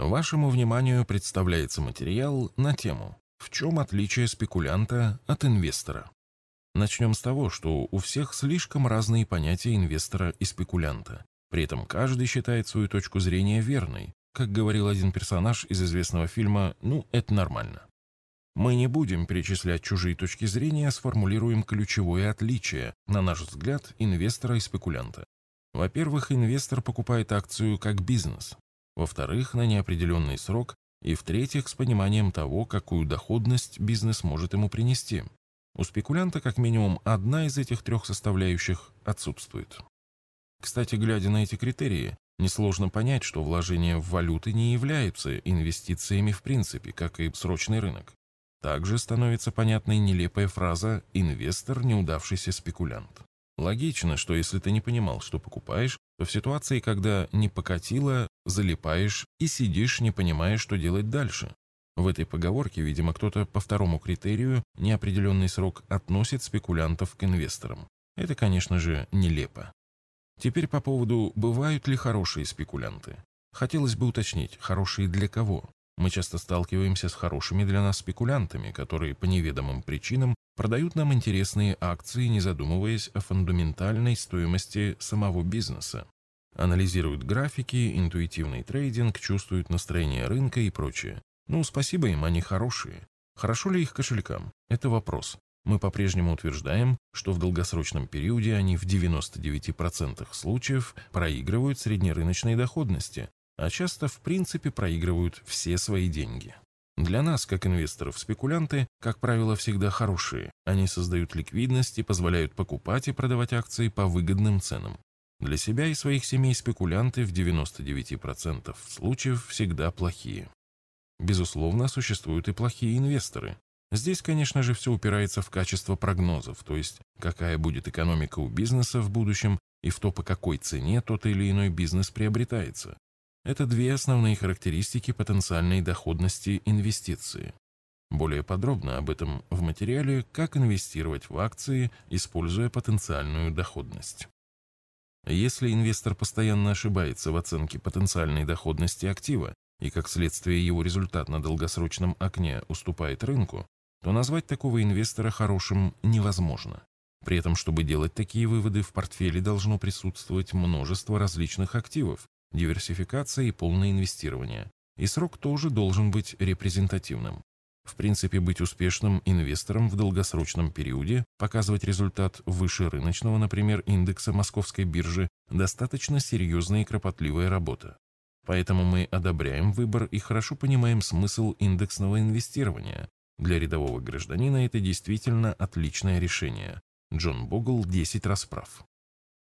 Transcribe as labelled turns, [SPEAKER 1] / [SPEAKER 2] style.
[SPEAKER 1] Вашему вниманию представляется материал на тему «В чем отличие спекулянта от инвестора?». Начнем с того, что у всех слишком разные понятия инвестора и спекулянта. При этом каждый считает свою точку зрения верной. Как говорил один персонаж из известного фильма «Ну, это нормально». Мы не будем перечислять чужие точки зрения, а сформулируем ключевое отличие, на наш взгляд, инвестора и спекулянта. Во-первых, инвестор покупает акцию как бизнес, во-вторых, на неопределенный срок, и в-третьих, с пониманием того, какую доходность бизнес может ему принести. У спекулянта как минимум одна из этих трех составляющих отсутствует. Кстати, глядя на эти критерии, несложно понять, что вложения в валюты не являются инвестициями в принципе, как и срочный рынок. Также становится понятной нелепая фраза «инвестор – неудавшийся спекулянт». Логично, что если ты не понимал, что покупаешь, то в ситуации, когда не покатило, залипаешь и сидишь, не понимая, что делать дальше. В этой поговорке, видимо, кто-то по второму критерию неопределенный срок относит спекулянтов к инвесторам. Это, конечно же, нелепо. Теперь по поводу, бывают ли хорошие спекулянты. Хотелось бы уточнить, хорошие для кого? Мы часто сталкиваемся с хорошими для нас спекулянтами, которые по неведомым причинам продают нам интересные акции, не задумываясь о фундаментальной стоимости самого бизнеса. Анализируют графики, интуитивный трейдинг, чувствуют настроение рынка и прочее. Ну, спасибо им, они хорошие. Хорошо ли их кошелькам? Это вопрос. Мы по-прежнему утверждаем, что в долгосрочном периоде они в 99% случаев проигрывают среднерыночной доходности, а часто в принципе проигрывают все свои деньги. Для нас, как инвесторов, спекулянты, как правило, всегда хорошие. Они создают ликвидность и позволяют покупать и продавать акции по выгодным ценам. Для себя и своих семей спекулянты в 99% случаев всегда плохие. Безусловно, существуют и плохие инвесторы. Здесь, конечно же, все упирается в качество прогнозов, то есть какая будет экономика у бизнеса в будущем и в то, по какой цене тот или иной бизнес приобретается. Это две основные характеристики потенциальной доходности инвестиции. Более подробно об этом в материале «Как инвестировать в акции, используя потенциальную доходность». Если инвестор постоянно ошибается в оценке потенциальной доходности актива и, как следствие, его результат на долгосрочном окне уступает рынку, то назвать такого инвестора хорошим невозможно. При этом, чтобы делать такие выводы, в портфеле должно присутствовать множество различных активов, диверсификация и полное инвестирование. И срок тоже должен быть репрезентативным. В принципе, быть успешным инвестором в долгосрочном периоде, показывать результат выше рыночного, например, индекса московской биржи, достаточно серьезная и кропотливая работа. Поэтому мы одобряем выбор и хорошо понимаем смысл индексного инвестирования. Для рядового гражданина это действительно отличное решение. Джон Богл 10 расправ.